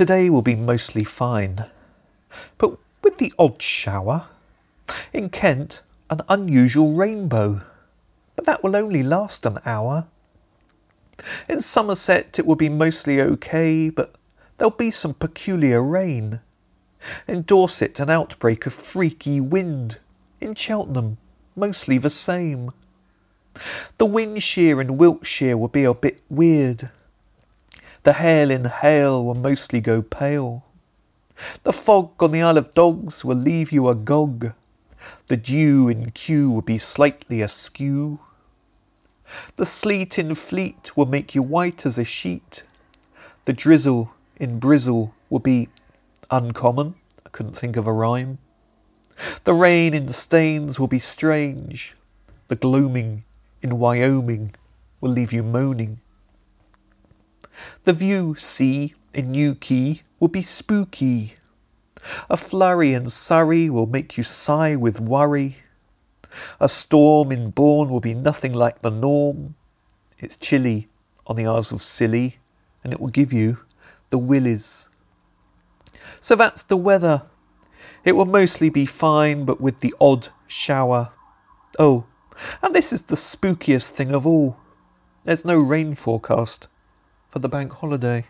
Today will be mostly fine, but with the odd shower. In Kent, an unusual rainbow, but that will only last an hour. In Somerset, it will be mostly okay, but there'll be some peculiar rain. In Dorset, an outbreak of freaky wind. In Cheltenham, mostly the same. The wind shear in Wiltshire will be a bit weird. The hail in Hale will mostly go pale. The fog on the Isle of Dogs will leave you agog. The dew in Kew will be slightly askew. The sleet in Fleet will make you white as a sheet. The drizzle in Brizzle will be uncommon. I couldn't think of a rhyme. The rain in Staines will be strange. The gloaming in Wyoming will leave you moaning. The view, see, in Newquay will be spooky. A flurry in Surrey will make you sigh with worry. A storm in Bourne will be nothing like the norm. It's chilly on the Isles of Scilly, and it will give you the willies. So that's the weather. It will mostly be fine, but with the odd shower. Oh, and this is the spookiest thing of all. There's no rain forecast for the bank holiday.